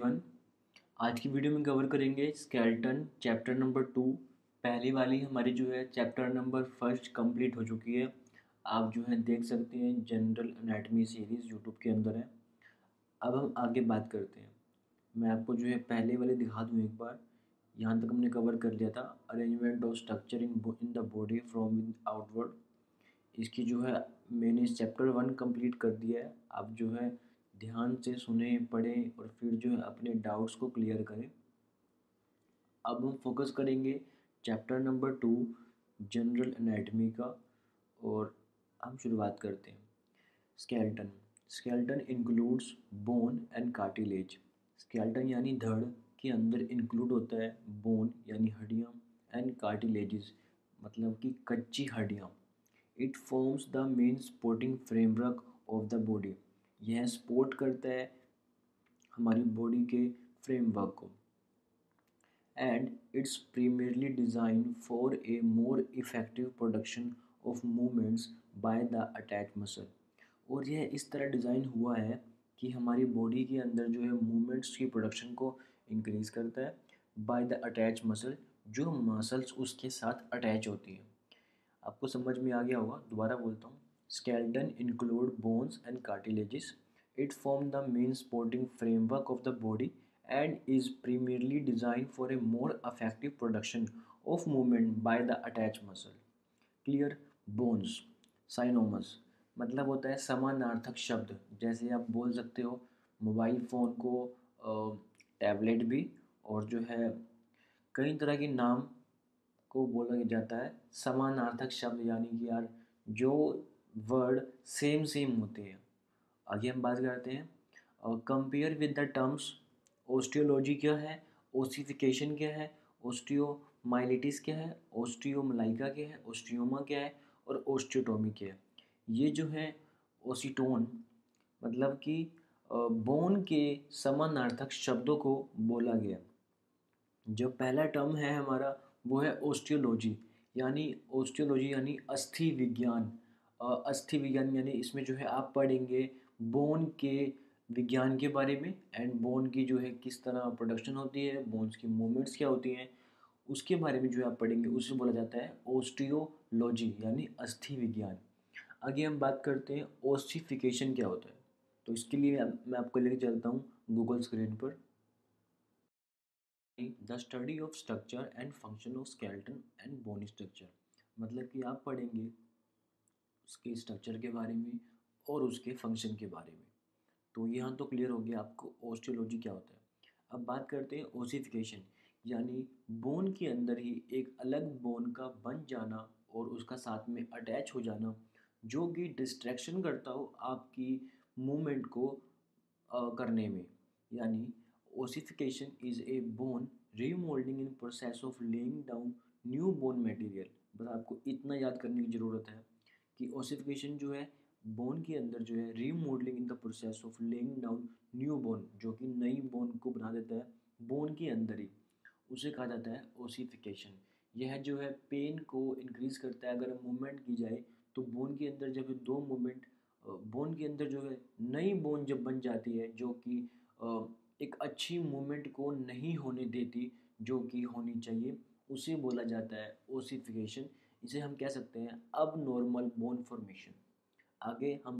One आज की video में कवर करेंगे स्केल्टन चैप्टर नंबर टू पहली वाली हमारी जो है चैप्टर नंबर फ़र्स्ट कंप्लीट हो चुकी है। आप जो है देख सकते हैं जनरल एनाटमी सीरीज़ यूट्यूब के अंदर है। अब हम आगे बात करते हैं। मैं आपको जो है पहले वाले दिखा दूँ एक बार। यहाँ तक हमने कवर कर लिया था। Arrangement of structure in in the body from in outward इसकी जो है मैंने चैप्टर वन कंप्लीट कर दिया है। आप जो है ध्यान से सुने, पढ़ें और फिर जो है अपने डाउट्स को क्लियर करें। अब हम फोकस करेंगे chapter number two general anatomy का और हम शुरुआत करते हैं। Skeleton skeleton includes bone and cartilage skeleton यानी धड़ के अंदर इंक्लूड होता है बोन यानी हड्डियाँ एंड कार्टिलेजेस मतलब कि कच्ची हड्डियाँ। It forms the main supporting framework of the body यह सपोर्ट करता है हमारी बॉडी के फ्रेमवर्क को। And it's primarily design for a more effective production of movements by the attach muscle और यह इस तरह डिज़ाइन हुआ है कि हमारी बॉडी के अंदर जो है मूवमेंट्स की प्रोडक्शन को इंक्रीज़ करता है बाय द अटैच मसल जो मसल्स उसके साथ अटैच होती हैं। आपको समझ में आ गया होगा? दोबारा बोलता हूँ। Skeleton include bones and cartilages. It forms the main supporting framework of the body and is primarily designed for a more effective production of movement by the attached muscle. Clear bones साइनोमस मतलब होता है समानार्थक शब्द जैसे आप बोल सकते हो mobile phone को टैबलेट भी और जो है कई तरह के नाम को बोला जाता है समानार्थक शब्द यानी कि यार जो वर्ड सेम सेम होते हैं। आगे हम बात करते हैं compare with the terms osteology क्या है ओसिफिकेशन क्या है ओस्टियोमाइलिटिस क्या है ओस्टियोमलाइका क्या है ओस्टियोमा क्या है और ओस्टियोटोमी क्या है। ये जो है ओसिटोन मतलब कि बोन के समानार्थक शब्दों को बोला गया। जो पहला टर्म है हमारा, वो है ओस्टियोलॉजी यानी ओस्टियोलॉजी यानी अस्थि विज्ञान। अस्थि विज्ञान यानी इसमें जो है आप पढ़ेंगे बोन के विज्ञान के बारे में एंड बोन की जो है किस तरह प्रोडक्शन होती है बोन्स की मूवमेंट्स क्या होती हैं, उसके बारे में जो है आप पढ़ेंगे उसे बोला जाता है ओस्टियोलॉजी यानी अस्थि विज्ञान। आगे हम बात करते हैं ओस्टिफिकेशन क्या होता है। तो इसके लिए मैं आपको लेके चलता हूँ गूगल स्क्रीन पर। The study of structure and function of skeleton and bone structure मतलब कि आप पढ़ेंगे उसके स्ट्रक्चर के बारे में और उसके फ़ंक्शन के बारे में। तो यहाँ तो क्लियर हो गया आपको ऑस्ट्रोलॉजी क्या होता है। अब बात करते हैं ओसिफिकेशन यानी बोन के अंदर ही एक अलग बोन का बन जाना और उसका साथ में अटैच हो जाना जो कि डिस्ट्रैक्शन करता हो आपकी मूवमेंट को आ, करने में। यानी ossification is a bone remodelling in process of laying down new bone material बस आपको इतना याद करने की ज़रूरत है। कि ओसिफिकेशन जो है बोन के अंदर जो है remodelling in the process of laying down new bone जो कि नई बोन को बना देता है बोन के अंदर ही। उसे कहा जाता है ओसिफिकेशन यह जो है पेन को इंक्रीज़ करता है, अगर मूवमेंट की जाए तो बोन के अंदर जब दो मूवमेंट बोन के अंदर जो है, नई बोन जब बन जाती है, जो कि एक अच्छी मूवमेंट को नहीं होने देती, जो कि होनी चाहिए, उसे बोला जाता है ओसिफिकेशन इसे हम कह सकते हैं अब नॉर्मल बोन फॉर्मेशन आगे हम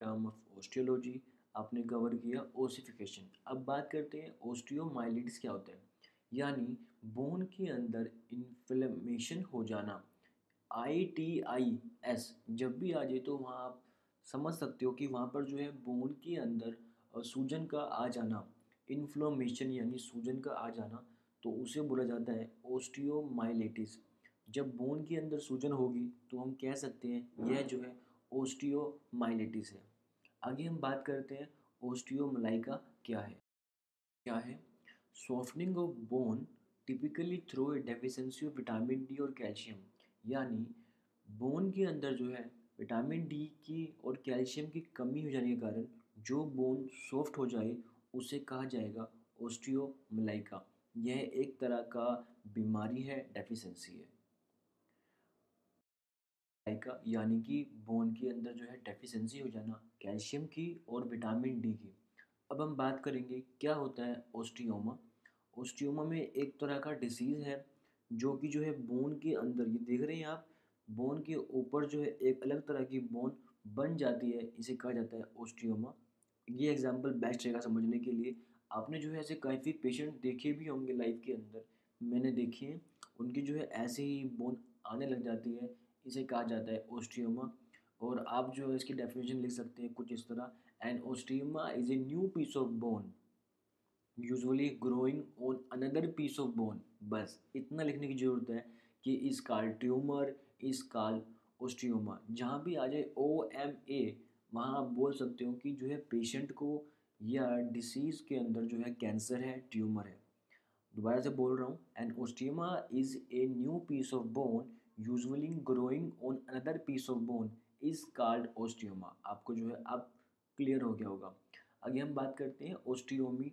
टर्म ऑफ़ ओस्टियोलॉजी आपने कवर किया ओसिफिकेशन अब बात करते हैं ओस्टियोमाइलिटिस क्या होता है? यानी बोन के अंदर इन्फ्लेमेशन हो जाना। आई टी आई एस जब भी आ जाए तो वहाँ आप समझ सकते हो कि वहाँ पर जो है बोन के अंदर सूजन का आ जाना। इन्फ्लोमेशन यानी सूजन का आ जाना तो उसे बोला जाता है ओस्टियोमाइलिटिस जब बोन के अंदर सूजन होगी तो हम कह सकते हैं, यह जो है ओस्टियोमाइलिटिस है। आगे हम बात करते हैं ओस्टियोमलाइका क्या है? क्या है? Softening of bone typically through a deficiency of vitamin D और कैल्शियम यानी बोन के अंदर जो है विटामिन डी की और कैल्शियम की कमी हो जाने के कारण, जो बोन सॉफ्ट हो जाए, उसे कहा जाएगा ओस्टियोमलाइका यह एक तरह का बीमारी है डेफिशेंसी है। का यानी कि बोन के अंदर जो है डेफिशिएंसी हो जाना कैल्शियम की और विटामिन डी की। अब हम बात करेंगे क्या होता है ओस्टियोमा ओस्टियोमा में एक तरह का डिसीज़ है, जो कि जो है बोन के अंदर, ये देख रहे हैं आप बोन के ऊपर जो है एक अलग तरह की बोन बन जाती है, इसे कहा जाता है ओस्टियोमा ये एग्जांपल बेस्ट रहेगा समझने के लिए। आपने जो है ऐसे काफ़ी पेशेंट देखे भी होंगे लाइफ के अंदर, मैंने देखे हैं, उनकी जो है ऐसे ही बोन आने लग जाती है इसे कहा जाता है ओस्टियोमा और आप जो है इसकी डेफिनेशन लिख सकते हैं कुछ इस तरह। An osteoma is a new piece of bone usually growing on another piece of bone बस, इतना लिखने की ज़रूरत है कि इस काल ट्यूमर, इस काल ओस्टियोमा जहाँ भी आ जाए ओ एम ए वहाँ आप बोल सकते हो कि जो है पेशेंट को या डिसीज़ के अंदर जो है कैंसर है, ट्यूमर है। दोबारा से बोल रहा हूँ। And osteoma is a new piece of bone usually growing on another piece of bone is called osteoma. आपको जो है, अब क्लियर हो गया होगा। आगे हम बात करते हैं ओस्टियोमी।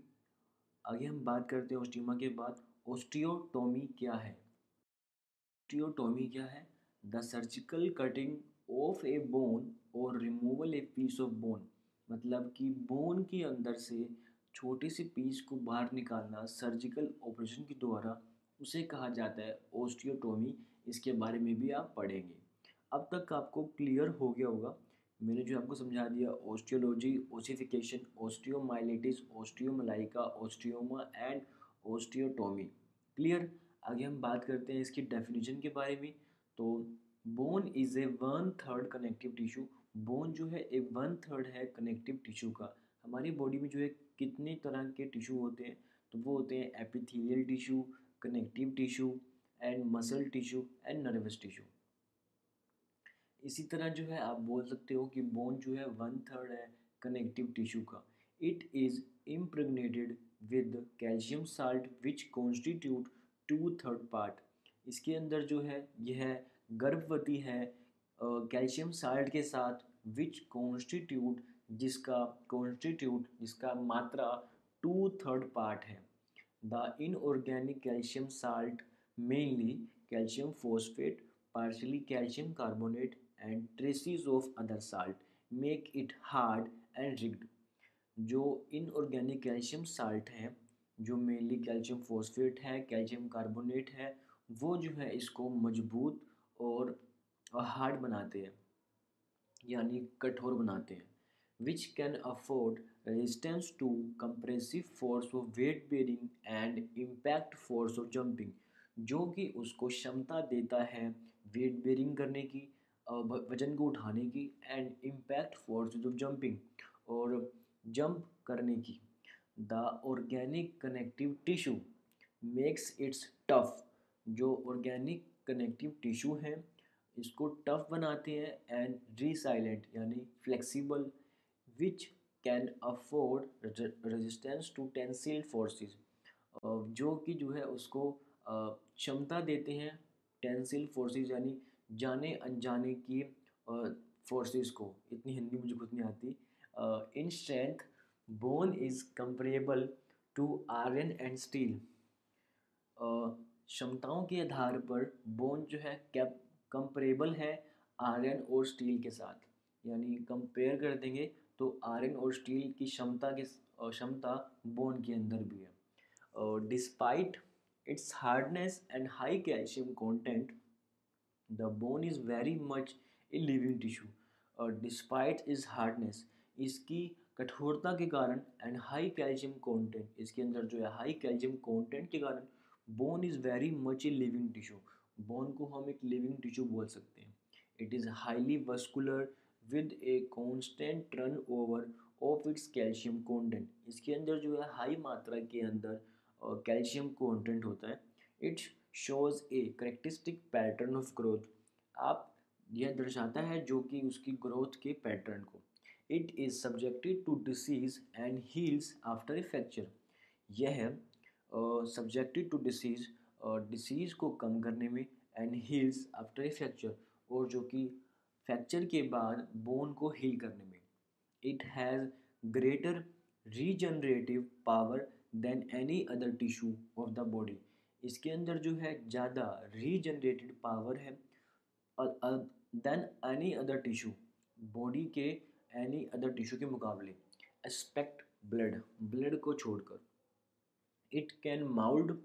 आगे हम बात करते हैं ओस्टियोमा के बाद ओस्टियोटोमी क्या है? ओस्टियोटोमी क्या है? The surgical cutting of a bone और removal a piece of bone. मतलब कि बोन के अंदर से छोटे से पीस को बाहर निकालना, सर्जिकल ऑपरेशन के द्वारा, उसे कहा जाता है ओस्टियोटोमी। इसके बारे में भी आप पढ़ेंगे। अब तक आपको क्लियर हो गया होगा। मैंने जो आपको समझा दिया osteology ossification osteomyelitis osteomalacia osteoma and osteotomy clear? आगे हम बात करते हैं इसकी डेफिनेशन के बारे में। तो bone is a one third connective tissue. Bone जो है, एक वन थर्ड है कनेक्टिव टिश्यू का। हमारी बॉडी में जो है, कितने तरह के टिश्यू होते हैं? तो वो होते हैं epithelial tissue, connective tissue and muscle tissue and nervous tissue इसी तरह जो है, आप बोल सकते हो कि बोन जो है वन थर्ड है कनेक्टिव टिश्यू का। It is impregnated with calcium salt which constitute two third part इसके अंदर जो है, यह गर्भवती है कैल्शियम साल्ट के साथ विच कॉन्स्टिट्यूट जिसका कॉन्स्टिट्यूट जिसका मात्रा टू थर्ड पार्ट है। The inorganic calcium salt mainly calcium phosphate partially calcium carbonate and traces of other salt make it hard and rigged. जो इनऑर्गेनिक कैल्शियम साल्ट हैं, जो mainly calcium phosphate है calcium carbonate है, वो जो है इसको मज़बूत और हार्ड बनाते हैं, यानी कठोर बनाते हैं which can afford resistance to compressive force of weight bearing and impact force of jumping जो कि उसको क्षमता देता है वेट बेरिंग करने की वज़न को उठाने की and impact force of jumping और जंप करने की। The organic connective tissue makes its tough जो ऑर्गेनिक कनेक्टिव टिश्यू हैं, इसको टफ बनाते हैं एंड रीसाइलेंट यानी flexible which can afford resistance to tensile forces जो कि जो है उसको क्षमता देते हैं टेंसिल फोर्सेस, यानी जाने अनजाने की फोर्सेस को। इतनी हिंदी मुझे खुद नहीं आती। In strength bone is comparable to iron and steel क्षमताओं के आधार पर बोन जो है कैप कंपेरेबल है आयरन और स्टील के साथ। यानी कंपेयर कर देंगे तो आयरन और स्टील की क्षमता के क्षमता बोन के अंदर भी है। Despite its hardness and high calcium content, the bone is very much a living tissue. और डिस्पाइट इस हार्डनेस इसकी कठोरता के कारण एंड हाई कैल्शियम कंटेंट इसके अंदर जो है हाई कैल्शियम कंटेंट के कारण bone is very much a living tissue bone को हम एक लिविंग टिश्यू बोल सकते हैं it is highly vascular with a constant turn over of its calcium content इसके अंदर जो है हाई मात्रा के अंदर कैल्शियम कंटेंट होता है। It shows a characteristic pattern of growth आप यह दर्शाता है जो कि उसकी ग्रोथ के पैटर्न को। It is subjected to disease and heals after a fracture यह सब्जेक्टेड टू डिसीज़ डिसीज़ को कम करने में and heals after a fracture और जो कि फ्रैक्चर के बाद बोन को हील करने में। It has greater regenerative power than any other tissue of the body इसके अंदर जो है, ज़्यादा रीजनरेटेड पावर है than any other tissue body के एनी अदर टिश्यू के मुकाबले. एस्पेक्ट ब्लड ब्लड को छोड़कर. It can mould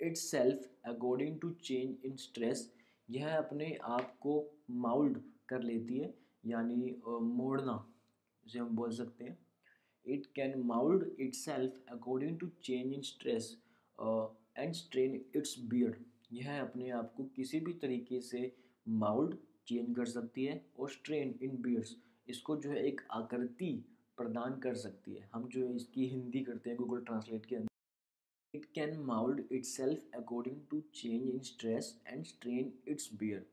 itself according to change in stress यह अपने आप को माउल्ड कर लेती है, यानी मोड़ना, जिसे हम बोल सकते हैं। Can mould itself according to change in stress and strain it's beard यह अपने आप को किसी भी तरीके से माउल्ड चेंज कर सकती है और स्ट्रेन इन बियर्स इसको जो है एक आकृति प्रदान कर सकती है। हम जो है इसकी हिंदी करते हैं गूगल ट्रांसलेट के अंदर। It can mould itself according to change in stress and strain it's bear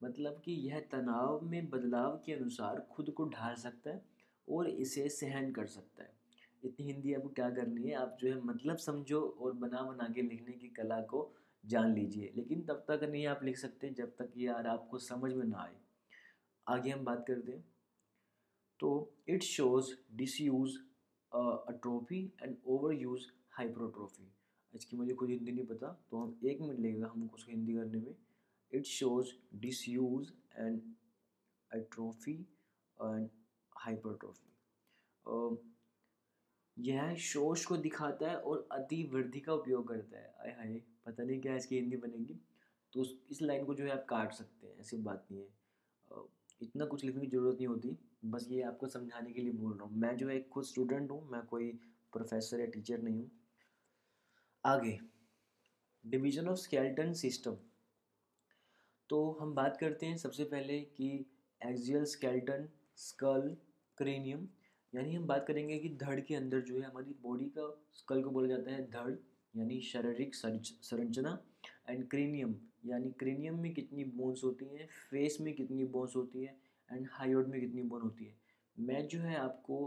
मतलब कि यह तनाव में बदलाव के अनुसार खुद को ढाल सकता है। और इसे सहन कर सकता है। इतनी हिंदी आपको क्या करनी है? आप जो है मतलब समझो और बना बना के लिखने की कला को जान लीजिए। लेकिन तब तक नहीं आप लिख सकते जब तक यार आपको समझ में ना आए। आगे हम बात करते हैं। तो it shows disuse atrophy and overuse hypertrophy इसकी मुझे खुद हिंदी नहीं पता तो हम एक मिनट लगेगा हमको उसको हिंदी करने में। It shows disuse and atrophy and hypertrophy यह शोष को दिखाता है और अति वृद्धि का उपयोग करता है। आय हाय, पता नहीं क्या इसकी हिंदी बनेगी। तो उस, इस लाइन को जो है आप काट सकते हैं, ऐसी बात नहीं है। इतना कुछ लिखने की ज़रूरत नहीं होती। बस ये आपको समझाने के लिए बोल रहा हूँ। मैं जो है खुद स्टूडेंट हूँ, मैं कोई प्रोफेसर या टीचर नहीं हूँ। आगे डिवीज़न ऑफ़ स्केल्टन सिस्टम तो हम बात करते हैं सबसे पहले कि एक्जियल स्केल्टन स्कल क्रेनियम यानी हम बात करेंगे कि धड़ के अंदर जो है हमारी बॉडी का स्कल को बोला जाता है धड़, यानी शारीरिक संरचना एंड क्रेनियम यानी क्रेनियम में कितनी बोन्स होती हैं फेस में कितनी बोन्स होती है एंड हाइड में कितनी बोन होती है। मैं जो है आपको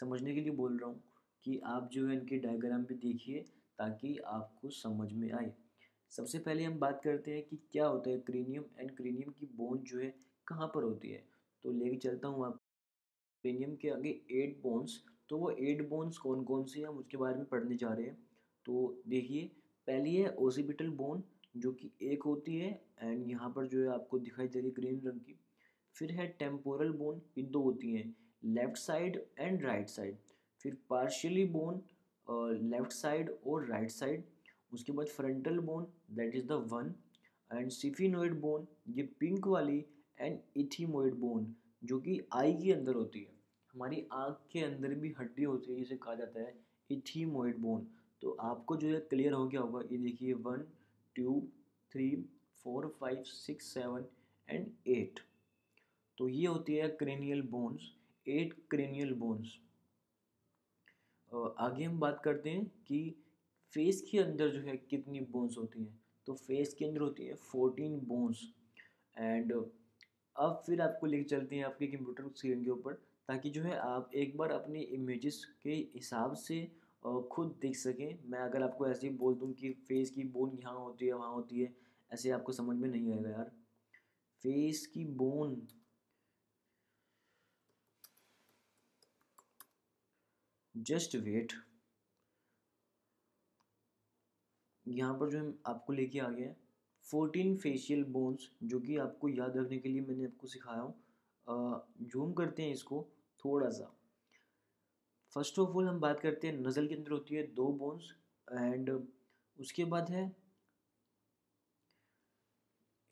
समझने के लिए बोल रहा हूँ कि आप जो है इनके डायग्राम पे देखिए ताकि आपको समझ में आए। सबसे पहले हम बात करते हैं कि क्या होता है क्रेनियम एंड क्रेनियम की बोन जो है कहाँ पर होती है। तो लेके चलता हूँ आप क्रेनियम के आगे एट बोन्स तो वो एट बोन्स कौन कौन से हैं, हम उसके बारे में पढ़ने जा रहे हैं। तो देखिए, पहली है ओसिपिटल बोन जो कि एक होती है एंड यहाँ पर जो है आपको दिखाई दे रही ग्रीन रंग की। फिर है टेम्पोरल बोन ये दो होती हैं left side and right side फिर पार्शियली बोन लेफ़्ट साइड और राइट साइड उसके बाद frontal bone that is the one and sphenoid bone ये पिंक वाली एंड इथीमोइड बोन जो कि आई के अंदर होती है। हमारी आँख के अंदर भी हड्डी होती है, जिसे कहा जाता है इथीमोइड बोन। तो आपको जो है क्लियर हो गया होगा, ये देखिए, one, two, three, four, five, six, seven and eight. तो ये होती है cranial bones, eight cranial bones. आगे हम बात करते हैं कि फेस के अंदर जो है कितनी बोन्स होती हैं। तो फेस के अंदर होती है फोर्टीन बोन्स। एंड अब फिर आपको लेके चलते हैं आपके कंप्यूटर स्क्रीन के ऊपर। ताकि जो है आप एक बार अपने इमेजेस के हिसाब से खुद देख सकें। मैं अगर आपको ऐसे ही बोल दूँ कि फेस की बोन यहाँ होती है, वहाँ होती है, ऐसे आपको समझ में नहीं आएगा यार। फेस की बोन जस्ट वेट यहाँ पर जो हम आपको लेके आ गए हैं फोर्टीन फेशियल बोन्स जो कि आपको याद रखने के लिए मैंने आपको सिखाया हूँ। जूम करते हैं इसको। थोड़ा सा फ़र्स्ट ऑफ़ ऑल हम बात करते हैं नज़ल के अंदर होती है दो बोन्स एंड उसके बाद है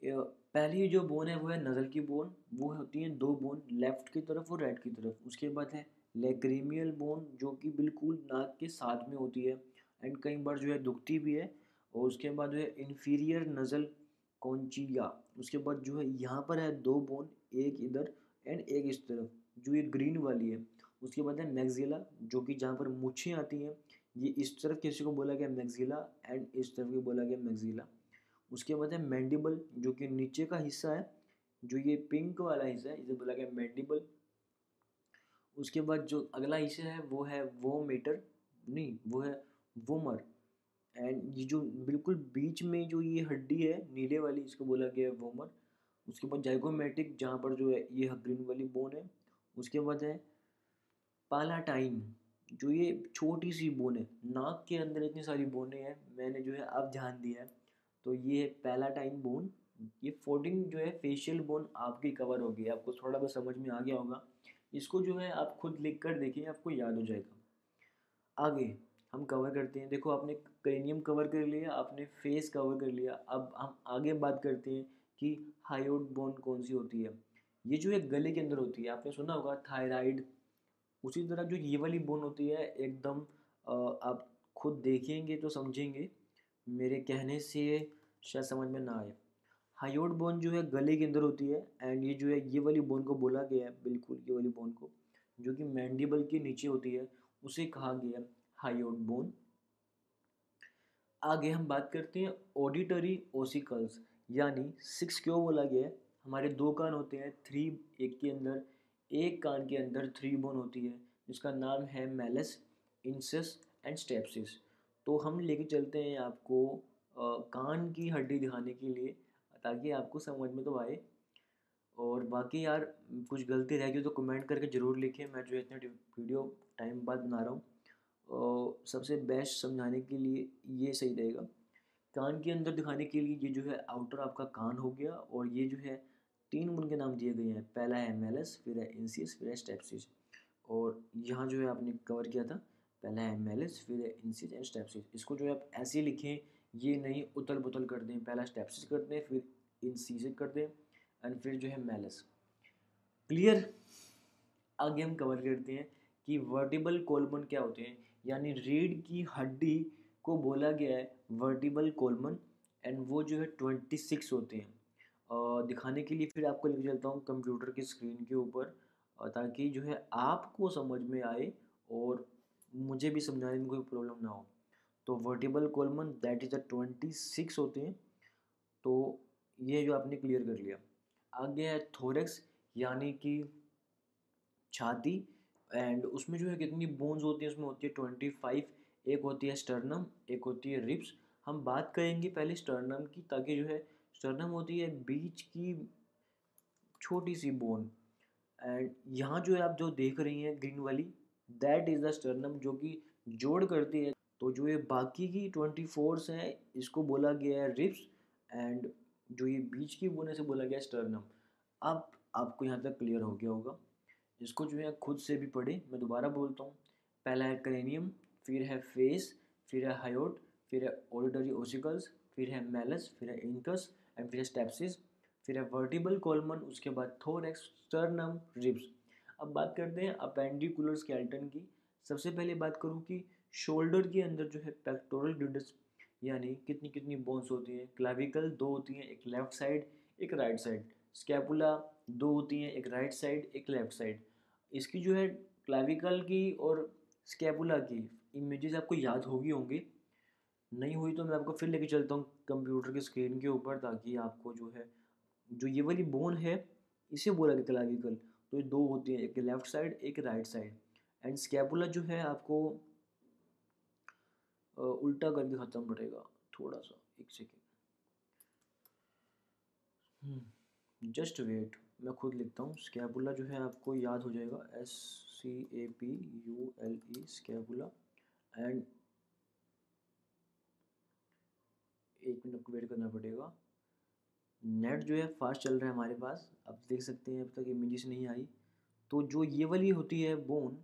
पहली जो बोन है वो है नज़ल की बोन वो होती है दो बोन लेफ़्ट की तरफ़ और राइट की तरफ़। उसके बाद है लेक्रीमियल बोन जो कि बिल्कुल नाक के साथ में होती है एंड कई बार जो है दुखती भी है। और उसके बाद जो है इन्फीरियर नज़ल कौनचिया उसके बाद जो है यहाँ पर है दो बोन एक इधर एंड एक इस तरफ़। जो ये ग्रीन वाली है, उसके बाद है मैगजिला जो कि जहाँ पर मुछें आती हैं, ये इस तरफ़ किसी को बोला गया मैगजिला एंड इस तरफ़ को बोला गया मैगजिला उसके बाद है मैंडिबल जो कि नीचे का हिस्सा है, जो ये पिंक वाला हिस्सा है, इसे बोला गया मैंडिबल उसके बाद जो अगला हिस्सा है, वो है वो मीटर नहीं, वो है वोमर एंड ये जो बिल्कुल बीच में जो ये हड्डी है, नीले वाली, इसको बोला गया है वोमर उसके बाद जाइगोमेटिक जहाँ पर जो है, ये ग्रीन वाली बोन है। उसके बाद है पालाटाइन जो ये छोटी सी बोन है नाक के अंदर इतनी सारी बोने हैं, मैंने जो है अब ध्यान दिया है। तो ये है बोन। ये फोर्टीन जो है फेशियल बोन आपकी कवर होगी आपको थोड़ा बहुत समझ में आ गया होगा। इसको जो है आप खुद लिख कर देखिए, आपको याद हो जाएगा। आगे हम कवर करते हैं। देखो, आपने क्रेनियम कवर कर लिया, आपने फेस कवर कर लिया। अब हम आगे बात करते हैं कि हाइड बोन कौन सी होती है। ये जो है गले के अंदर होती है, आपने सुना होगा, थायराइड। उसी तरह जो ये वाली बोन होती है, एकदम आप खुद देखेंगे तो समझेंगे। मेरे कहने से शायद समझ में ना आए। हाइड बोन जो है, गले के अंदर होती है एंड ये जो है, ये वाली बोन को बोला गया है, बिल्कुल, ये वाली बोन को, जो कि मैंडिबल के नीचे होती है, उसे कहा गया है हाइड बोन आगे हम बात करते हैं ऑडिटरी ओसिकल्स यानी सिक्स क्यों बोला गया है? हमारे दो कान होते हैं थ्री एक के अंदर एक कान के अंदर थ्री बोन होती है जिसका नाम है मेलस इंसस एंड स्टेप्सिस। तो हम लेके चलते हैं आपको आ, कान की हड्डी दिखाने के लिए ताकि आपको समझ में तो आए। और बाकी यार कुछ गलती रह गई तो कमेंट करके ज़रूर लिखें मैं जो इतने वीडियो टाइम बाद बना रहा हूँ। सबसे बेस्ट समझाने के लिए ये सही रहेगा। कान के अंदर दिखाने के लिए ये जो है आउटर आपका कान हो गया और ये जो है तीन उनके नाम दिए गए हैं। पहला है मेलस फिर है इंसिस फिर है स्टेप्सिस और यहाँ जो है आपने कवर किया था, पहला है मेलस फिर है इंसिस एंड स्टेप्सिस इसको जो है आप ऐसे लिखें, ये नहीं उतल बुतल कर दें, पहला स्टेप्सिस कर दें, फिर इंसिस कर दें एंड फिर जो है मेलस क्लियर आगे हम कवर करते हैं कि वर्टिबल कोलमन क्या होते हैं। यानी रीढ़ की हड्डी को बोला गया है वर्टिबल कोलमन एंड वो जो है ट्वेंटी सिक्स होते हैं। दिखाने के लिए फिर आपको लेकर चलता हूँ कंप्यूटर की स्क्रीन के ऊपर ताकि जो है आपको समझ में आए और मुझे भी समझाने में कोई प्रॉब्लम ना हो। तो vertebral column, that is the twenty six होते हैं। तो ये जो आपने क्लियर कर लिया। आगे है थोरेक्स, यानी कि छाती, एंड उसमें जो है कितनी बोन्स होती हैं, उसमें होती है ट्वेंटी फाइव, एक होती है स्टर्नम, एक होती है रिप्स हम बात करेंगे पहले स्टर्नम की, ताकि जो है स्टर्नम होती है, बीच की छोटी सी बोन एंड यहाँ जो है आप जो देख रही हैं ग्रीन वाली दैट इज़ द स्टर्नम जो कि जोड़ करती है. तो जो ये बाकी की ट्वेंटी फोर्स हैं, इसको बोला गया है रिप्स एंड जो ये बीच की बोने से बोला गया है स्टर्नम अब आपको यहाँ तक क्लियर हो गया होगा. इसको जो है खुद से भी पढ़े, मैं दोबारा बोलता हूँ. पहला है क्रेनियम फिर है फेस फिर है हायोट फिर है ऑडिटरी ओसिकल्स फिर है मेलस फिर है इंकस एंड फिर स्टेप्सिस फिर है वर्टिबल कॉलमन उसके बाद थोरेक्स स्टर्नम रिब्स अब बात करते हैं अपेंडिकुलर स्केल्टन की। सबसे पहले बात करूँ कि शोल्डर के अंदर जो है पेक्टोरल ग्रिडस यानी कितनी कितनी बोन्स होती हैं? क्लाविकल दो होती हैं, एक लेफ़्ट साइड एक राइट साइड स्कैपुला दो होती हैं, एक राइट साइड एक लेफ़्ट साइड इसकी जो है क्लाविकल की और स्कैपुला की इमेजेस आपको याद होगी होंगे। नहीं हुई तो मैं आपको फिर लेके चलता हूँ कंप्यूटर की स्क्रीन के ऊपर ताकि आपको जो है, जो ये वाली बोन है, इसे बोला गया क्लाविकल तो ये दो होती हैं, एक लेफ़्ट साइड एक राइट साइड एंड स्कैपुला जो है आपको उल्टा करके ख़त्म पड़ेगा थोड़ा सा एक सेकेंड जस्ट वेट मैं खुद लिखता हूँ। स्कैपुला जो है आपको याद हो जाएगा S C A P U L E scapula and एक मिनट वेट करना पड़ेगा। नेट जो है फास्ट चल रहा है हमारे पास। आप देख सकते हैं, अब तक इमेजेस नहीं आई। तो जो ये वाली होती है बोन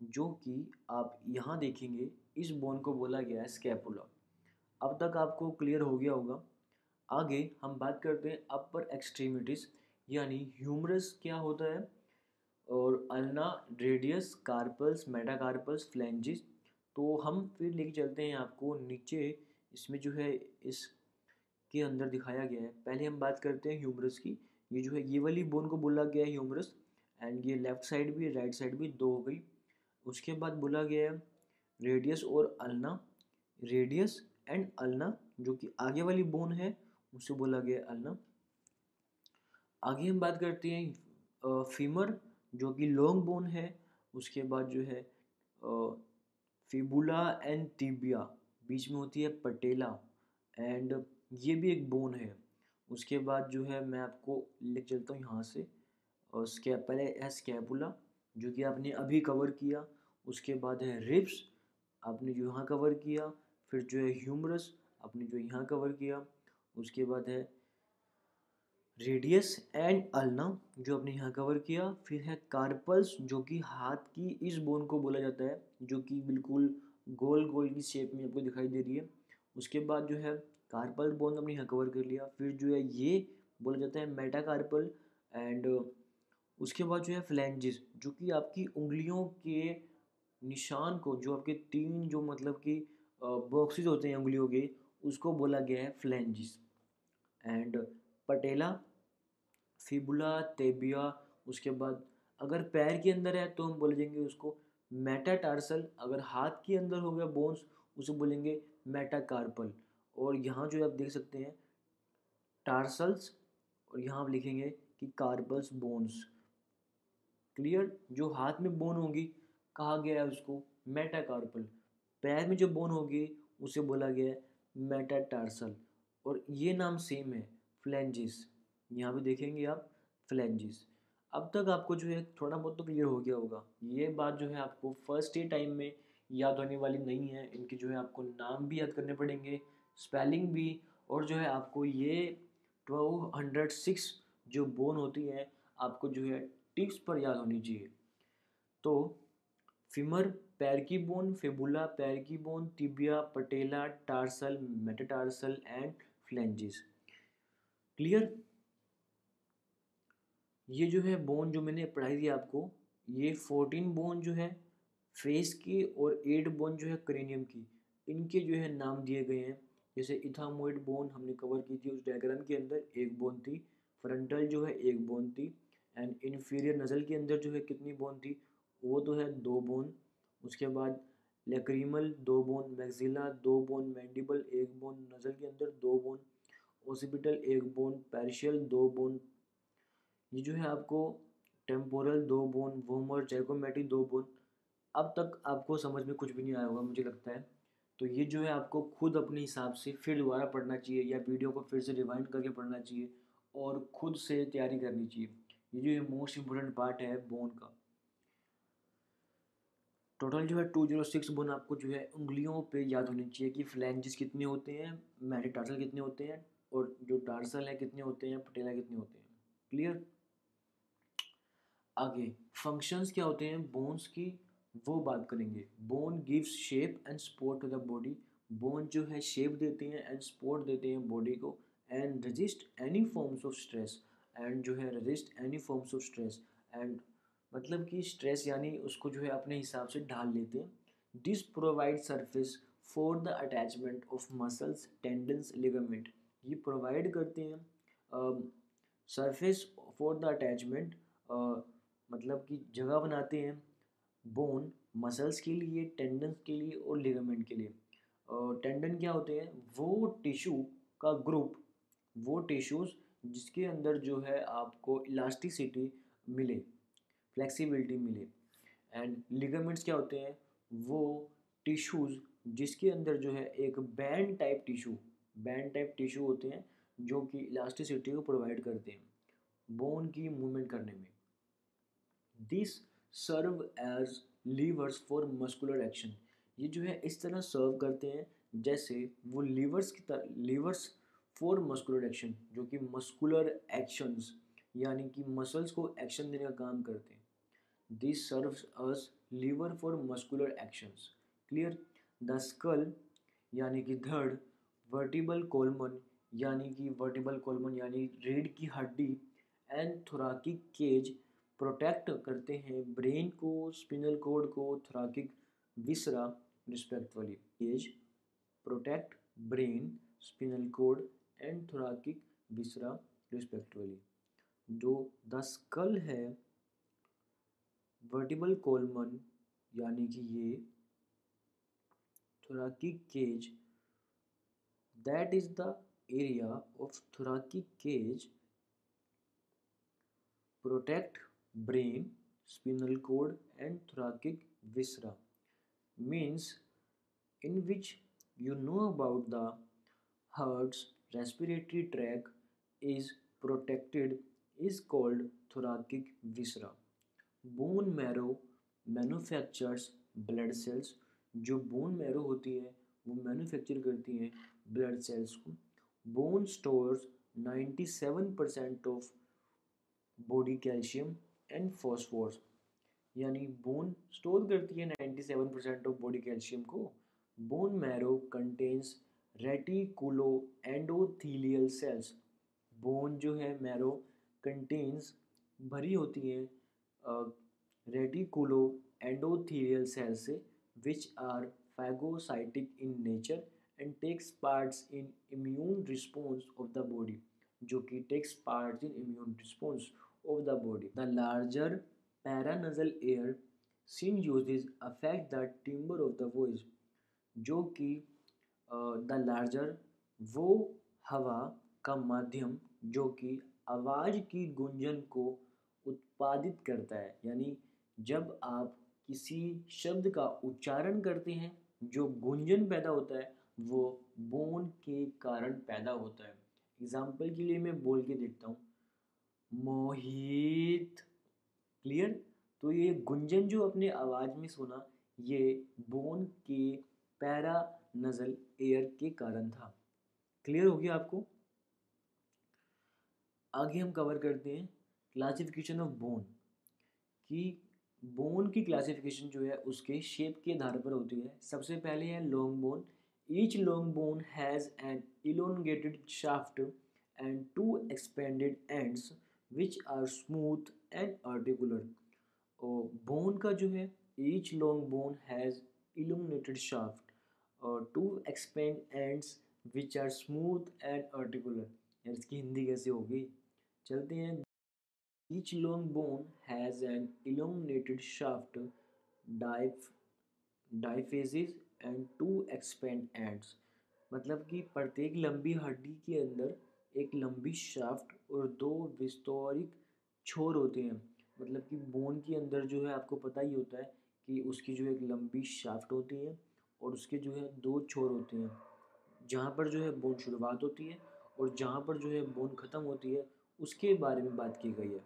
जो कि आप यहाँ देखेंगे, इस बोन को बोला गया है स्कैपुला अब तक आपको क्लियर हो गया होगा। आगे हम बात करते हैं अपर एक्सट्रीमिटीज़ यानी ह्यूमरस क्या होता है? और ulna radius carpals metacarpals phalanges तो हम फिर लेके चलते हैं आपको नीचे इसमें जो है इस के अंदर दिखाया गया है। पहले हम बात करते हैं ह्यूमरस की। ये जो है, ये वाली बोन को बोला गया है ह्यूमरस एंड ये लेफ़्ट साइड भी राइट साइड भी दो हो गई। उसके बाद बोला गया है रेडियस और अल्ना रेडियस एंड अल्ना जो कि आगे वाली बोन है, उसे बोला गया अल्ना आगे हम बात करते हैं फीमर जो कि लॉन्ग बोन है। उसके बाद जो है फिबुला एंड टिबिया बीच में होती है पटेला एंड ये भी एक बोन है। उसके बाद जो है मैं आपको लिख चलता हूँ यहाँ से, और स्कै पहले है स्कैपुला जो कि आपने अभी कवर किया, उसके बाद है रिब्स आपने जो यहाँ कवर किया, फिर जो है ह्यूमरस आपने जो यहाँ कवर किया, उसके बाद है रेडियस एंड अल्ना जो आपने यहाँ कवर किया, फिर है कार्पल्स जो कि हाथ की इस बोन को बोला जाता है, जो कि बिल्कुल गोल गोल की शेप में आपको दिखाई दे रही है। उसके बाद जो है कार्पल बोन हमने यहाँ कवर कर लिया। फिर जो है, ये बोला जाता है मेटा कार्पल एंड उसके बाद जो है फ्लैंजिस जो कि आपकी उंगलियों के निशान को, जो आपके तीन जो मतलब कि बॉक्सेस होते हैं उंगलियों के, उसको बोला गया है phalanges and patella fibula tibia उसके बाद अगर पैर के अंदर है तो हम बोलेंगे उसको मेटाटार्सल अगर हाथ के अंदर हो गया बोन्स उसे बोलेंगे मेटाकार्पल और यहाँ जो आप देख सकते हैं टार्सल्स और यहाँ आप लिखेंगे कि कार्पल्स बोन्स क्लियर जो हाथ में बोन होगी, कहा गया है उसको मेटाकार्पल पैर में जो बोन होगी, उसे बोला गया है मेटाटार्सल और ये नाम सेम है फ्लैंजिस यहाँ पे देखेंगे आप फ्लैंजिस अब तक आपको जो है थोड़ा बहुत तो क्लियर हो गया होगा। ये बात जो है आपको फ़र्स्ट डे टाइम में याद होने वाली नहीं है। इनके जो है आपको नाम भी याद करने पड़ेंगे स्पेलिंग भी, और जो है आपको ये ट्वेल्व हंड्रेड सिक्स जो बोन होती है, आपको जो है टिप्स पर याद होनी चाहिए। तो फिमर पैर की बोन फेबुला पैर की bone tibia patella tarsal metatarsal and phalanges clear ये जो है बोन जो मैंने पढ़ाई थी आपको, ये फोर्टीन बोन जो है फेस की और एट बोन जो है क्रेनियम की, इनके जो है नाम दिए गए हैं। जैसे इथामोइड बोन हमने कवर की थी उस डायग्राम के अंदर, एक बोन थी। फ्रंटल जो है एक बोन थी। एंड इन्फीरियर नज़ल के अंदर जो है कितनी बोन थी? वो तो है दो बोन उसके बाद लेक्रीमल दो बोन मैगजिला दो बोन मैंडिबल एक बोन नज़ल के अंदर दो बोन ओसिपिटल एक बोन पैरिशियल दो बोन ये जो है आपको टेम्पोरल दो बोन वोमर जैकोमेटी दो बोन अब तक आपको समझ में कुछ भी नहीं आया होगा, मुझे लगता है। तो ये जो है आपको खुद अपने हिसाब से फिर दोबारा पढ़ना चाहिए या वीडियो को फिर से रिवाइंड करके पढ़ना चाहिए और खुद से तैयारी करनी चाहिए। ये जो है मोस्ट इम्पोर्टेंट पार्ट है बोन का। टोटल जो है टू ज़ीरो सिक्स बोन आपको जो है उंगलियों पे याद होनी चाहिए कि फ्लैंजेस कितने होते हैं मेटाटार्सल कितने होते हैं और जो टार्सल है कितने होते हैं पटेला कितने होते हैं। क्लियर आगे फ़ंक्शंस क्या होते हैं? बोन्स की, वो बात करेंगे। Bone gives shape and support to the body bone जो है शेप देते हैं एंड सपोर्ट देते हैं बॉडी को। And resist any forms of stress and जो है resist any forms of stress and मतलब कि स्ट्रेस यानी उसको जो है, अपने हिसाब से ढाल लेते हैं। This provide surface for the attachment of muscles tendons ligament ये प्रोवाइड करते हैं सरफेस फॉर द अटैचमेंट मतलब कि जगह बनाते हैं बोन मसल्स के लिए टेंडन्स के लिए और लिगामेंट के लिए। टेंडन क्या होते हैं? वो टिश्यू का ग्रुप वो टिश्यूज़ जिसके अंदर जो है आपको इलास्टिसिटी मिले फ्लेक्सिबिलिटी मिले। एंड लिगामेंट्स क्या होते हैं? वो टिश्यूज़ जिसके अंदर जो है एक band type tissue band type tissue होते हैं जो कि इलास्टिसिटी को प्रोवाइड करते हैं बोन की मूवमेंट करने में। This serve as levers for muscular action ये जो है, इस तरह सर्व करते हैं, जैसे वो लीवर्स की तरह लीवर्स फॉर मस्कुलर एक्शन जो कि मस्कुलर एक्शंस यानी कि मसल्स को एक्शन देने का काम करते हैं। This serve as lever for muscular actions clear the skull यानी कि धड़ वर्टिबल कोलमन यानी कि वर्टिबल कोलमन यानी रीढ़ की हड्डी एंड थोराकिक केज प्रोटेक्ट करते हैं ब्रेन को स्पिनल कोड को thoracic viscera respectfully cage protect brain spinal cord and thoracic viscera respectively जो द स्कल है वर्टिबल कोलमन यानी कि ये thoracic cage that is the area of thoracic cage protect brain spinal cord and thoracic viscera means in which you know about the heart's respiratory tract is protected is called thoracic viscera bone marrow manufactures blood cells जो bone marrow होती है वो manufacture करती हैं blood cells को bone stores 97 percent of body calcium and phosphorus यानी bone store करती है 97 परसेंट ऑफ़ बॉडी कैल्शियम को। Bone marrow contains reticulo endothelial cells bone जो है मैरो कंटेन्स भरी होती है रेटिकुलो एंडोथीलियल सेल्स से which are phagocytic in nature and takes parts in immune response of the body जो कि takes parts in immune response the body the larger paranasal air sinuses affect the timbre of the voice जो कि the larger वो हवा का माध्यम, जो कि आवाज़ की गुंजन को उत्पादित करता है। यानी जब आप किसी शब्द का उच्चारण करते हैं, जो गुंजन पैदा होता है, वो बोन के कारण पैदा होता है। एग्ज़ाम्पल के लिए मैं बोल के देखता हूँ। मोहित। क्लियर तो ये गुंजन जो अपने आवाज़ में सुना, ये बोन के पैरा नज़ल एयर के कारण था। क्लियर हो गया आपको? आगे हम कवर करते हैं क्लासिफिकेशन ऑफ़ बोन कि बोन की क्लासिफिकेशन जो है, उसके शेप के आधार पर होती है। सबसे पहले है long bone each long bone has an elongated shaft and two expanded ends which are smooth and articular और बोन का जो है each long bone has elongated shaft और two expand ends which are smooth and articular यार इसकी हिंदी कैसे होगी चलते हैं। Each long bone has an elongated shaft डाइफ diaphysis and two expand ends मतलब कि प्रत्येक लंबी हड्डी के अंदर एक लंबी शाफ्ट और दो विस्तौरिक छोर होते हैं। मतलब कि बोन के अंदर जो है आपको पता ही होता है कि उसकी जो एक लंबी शाफ्ट होती है और उसके जो है दो छोर होते हैं। जहाँ पर जो है बोन शुरुआत होती है और जहाँ पर जो है बोन ख़त्म होती है, उसके बारे में बात की गई है।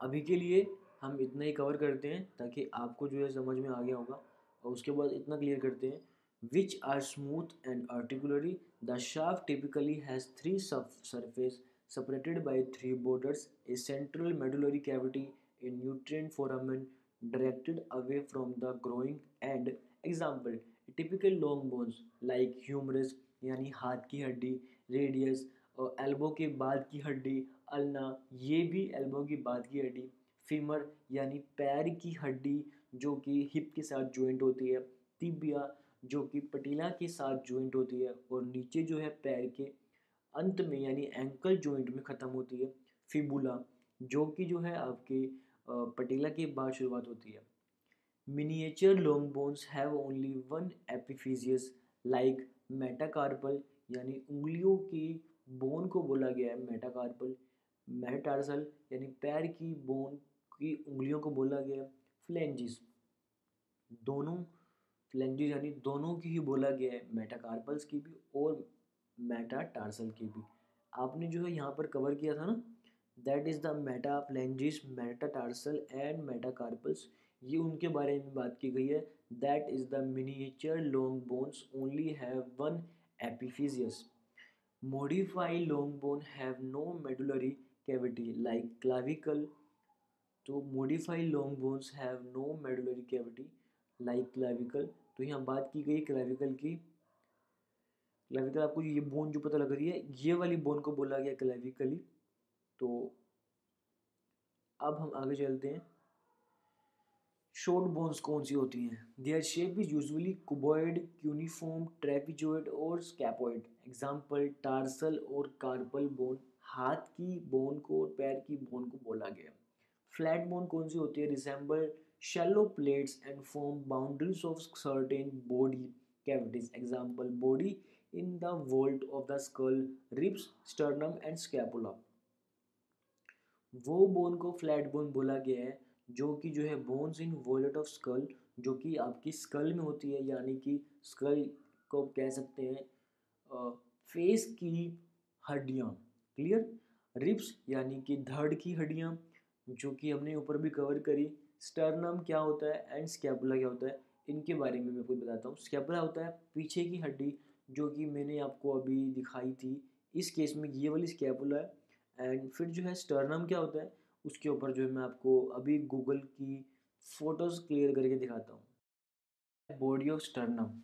अभी के लिए हम इतना ही कवर करते हैं ताकि आपको जो है समझ में आ गया होगा और उसके बाद इतना क्लियर करते हैं which are smooth and articularly the shaft typically has three surface separated by three borders a central medullary cavity a nutrient foramen directed away from the growing end example typical long bones like humerus यानी हाथ की हड्डी radius और elbow के बाद की हड्डी अलना ये भी एल्बो की बाद की हड्डी फीमर यानी पैर की हड्डी जो कि हिप के साथ ज्वाइंट होती है तिबिया जो कि पटीला के साथ ज्वाइंट होती है और नीचे जो है पैर के अंत में, यानी एंकल जॉइंट में ख़त्म होती है फिबुला जो कि जो है आपके पटीला के बाद शुरुआत होती है। Miniature long bones have only one epiphysis like metacarpal यानी उंगलियों की बोन को बोला गया है मेटाकार्पल मेटाटार्सल यानी पैर की बोन की उंगलियों को बोला गया है फ्लेंजिस दोनों फ्लेंजिस यानी दोनों की ही बोला गया है, मेटाकार्पल्स की भी और मेटाटार्सल की भी। आपने जो है यहाँ पर कवर किया था ना? That is the metaphalanges metatarsal and metacarpals ये उनके बारे में बात की गई है। That is the miniature long bones only have one epiphysis modify long bone have no medullary cavity like clavicle तो modify long bones have no medullary cavity like clavicle तो यहाँ बात की गई clavicle की। Clavicle आपको ये बोन जो पता लग रही है, ये वाली बोन को बोला गया क्लेविकली तो अब हम आगे चलते हैं। शॉर्ट बोन्स कौन सी होती हैं? Their shape is usually cuboid cuneiform trapezoid और स्कैपॉइड एग्जांपल टार्सल और कार्पल बोन हाथ की बोन को और पैर की बोन को बोला गया। फ्लैट बोन कौन सी होती है? Resemble shallow plates and form boundaries of certain body cavities example body in the vault of the skull ribs sternum and scapula वो बोन को फ्लैट बोन बोला गया है जो कि जो है bones in vault of skull जो कि आपकी स्कल में होती है यानी कि स्कल को कह सकते हैं फेस की हड्डियाँ क्लियर रिप्स यानी कि धड़ की हड्डियाँ जो कि हमने ऊपर भी कवर करी स्टर्नम क्या होता है एंड स्कैपुला क्या होता है, इनके बारे में मैं कुछ बताता हूँ। स्कैपुला होता है पीछे की हड्डी जो कि मैंने आपको अभी दिखाई थी। इस केस में ये वाली स्कैपुला है एंड फिर जो है स्टर्नम क्या होता है, उसके ऊपर जो है मैं आपको अभी गूगल की फ़ोटोज़ क्लियर करके दिखाता हूँ। बॉडी ऑफ़ स्टर्नम,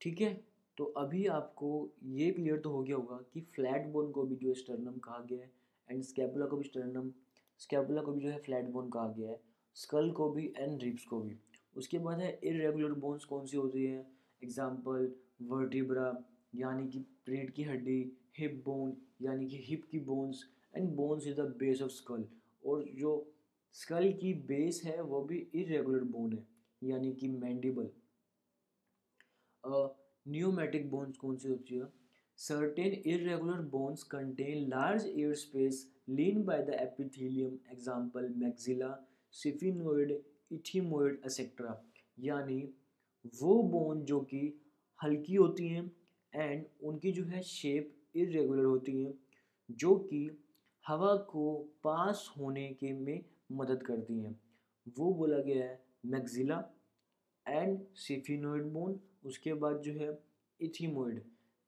ठीक है? तो अभी आपको ये क्लियर तो हो गया होगा कि फ्लैट बोन को भी जो है स्टर्नम कहा गया है एंड स्कैपुला को भी स्टर्नम स्कैपुला को भी जो है फ्लैट बोन कहा गया है। स्कल को भी एंड रिप्स को भी। उसके बाद है इरेगुलर बोन्स कौन सी होती है? एग्ज़ाम्पल वर्टिब्रा यानी कि पेट की हड्डी हिप बोन यानी कि हिप की bones and bones is the base of skull और जो स्कल की बेस है, वो भी इरेगुलर बोन है, यानी कि मैंडिबल न्यूमेटिक बोन्स कौन सी होती है? Certain irregular bones contain large air space lined by the epithelium example maxilla sphenoid, ethmoid etcetera यानी वो बोन जो कि हल्की होती हैं एंड उनकी जो है शेप इरेगुलर होती हैं, जो कि हवा को पास होने के में मदद करती हैं। वो बोला गया है मैगजिला एंड सिफिनोइड बोन उसके बाद जो है इथीमोइड।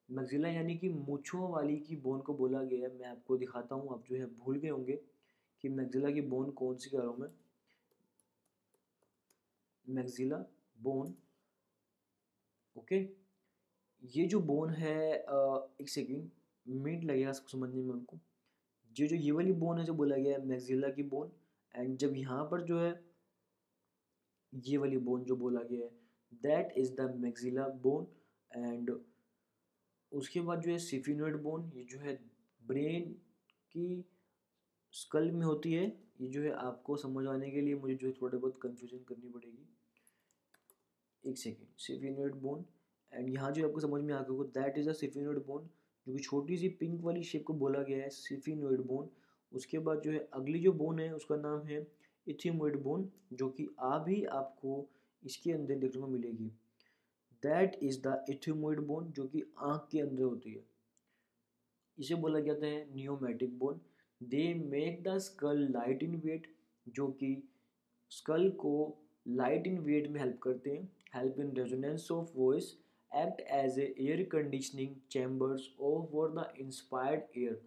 मैक्सिला यानी कि मूछों वाली की बोन को बोला गया है। मैं आपको दिखाता हूँ, आप जो है भूल गए होंगे कि मैगजिला की बोन कौन सी कह रहा हूँ मैं मैक्सिला बोन ओके ये जो बोन है एक सेकेंड मिनट लगेगा समझने में उनको जो जो ये वाली बोन है जो बोला गया है मैक्सिला की बोन एंड जब यहाँ पर जो है, ये वाली बोन जो बोला गया है that is the maxilla bone and उसके बाद जो है सिफिनोइड बोन ये जो है ब्रेन की स्कल में होती है। ये जो है आपको समझ आने के लिए मुझे जो है थोड़े बहुत कंफ्यूजन करनी पड़ेगी। एक सेकेंड सिफिनोइड बोन एंड यहाँ जो आपको समझ में आ गया that is a sphenoid bone जो कि छोटी सी पिंक वाली शेप को बोला गया है सिफिनोइड बोन उसके बाद जो है, अगली जो बोन है, उसका नाम है इथिमोइड बोन जो कि अभी आपको इसके अंदर देखने को मिलेगी. That is the ethmoid bone जो कि आँख के अंदर होती है. इसे बोला जाता है pneumatic bone they make the skull light in weight जो कि स्कल को लाइट इन वेट में हेल्प करते हैं। Help in resonance of voice, act as a air conditioning chambers for the inspired air.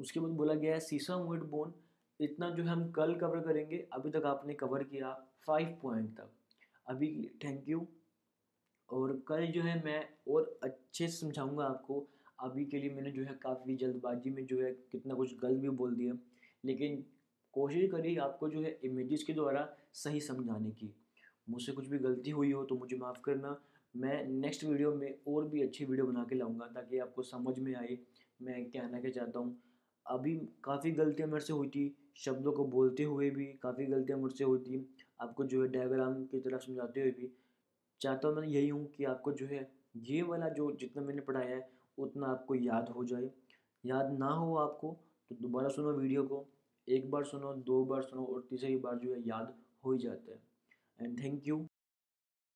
उसके बाद बोला गया है सीसा मोइड बोन, इतना जो हम कल कवर करेंगे, अभी तक आपने कवर किया फाइव पॉइंट तक। अभी थैंक यू और कल जो है मैं और अच्छे से समझाऊँगा आपको। अभी के लिए मैंने जो है काफ़ी जल्दबाजी में जो है कितना कुछ गलत भी बोल दिया। लेकिन कोशिश करिए आपको जो है इमेजेस के द्वारा सही समझाने की। मुझसे कुछ भी गलती हुई हो तो मुझे माफ़ करना। मैं नेक्स्ट वीडियो में और भी अच्छी वीडियो बना के लाऊँगा ताकि आपको समझ में आए। मैं कहना क्या चाहता हूँ, अभी काफ़ी गलतियाँ मेरे से हुई थी। शब्दों को बोलते हुए भी काफ़ी गलतियाँ मुझसे हुई थी। आपको जो है डायग्राम की तरफ़ समझाते हुए भी चाहता हूँ मैं यही हूँ कि आपको जो है ये वाला जो जितना मैंने पढ़ाया है, उतना आपको याद हो जाए। याद ना हो आपको तो दोबारा सुनो वीडियो को। एक बार सुनो, दो बार सुनो और तीसरी बार जो है याद हो ही जाता है। And thank you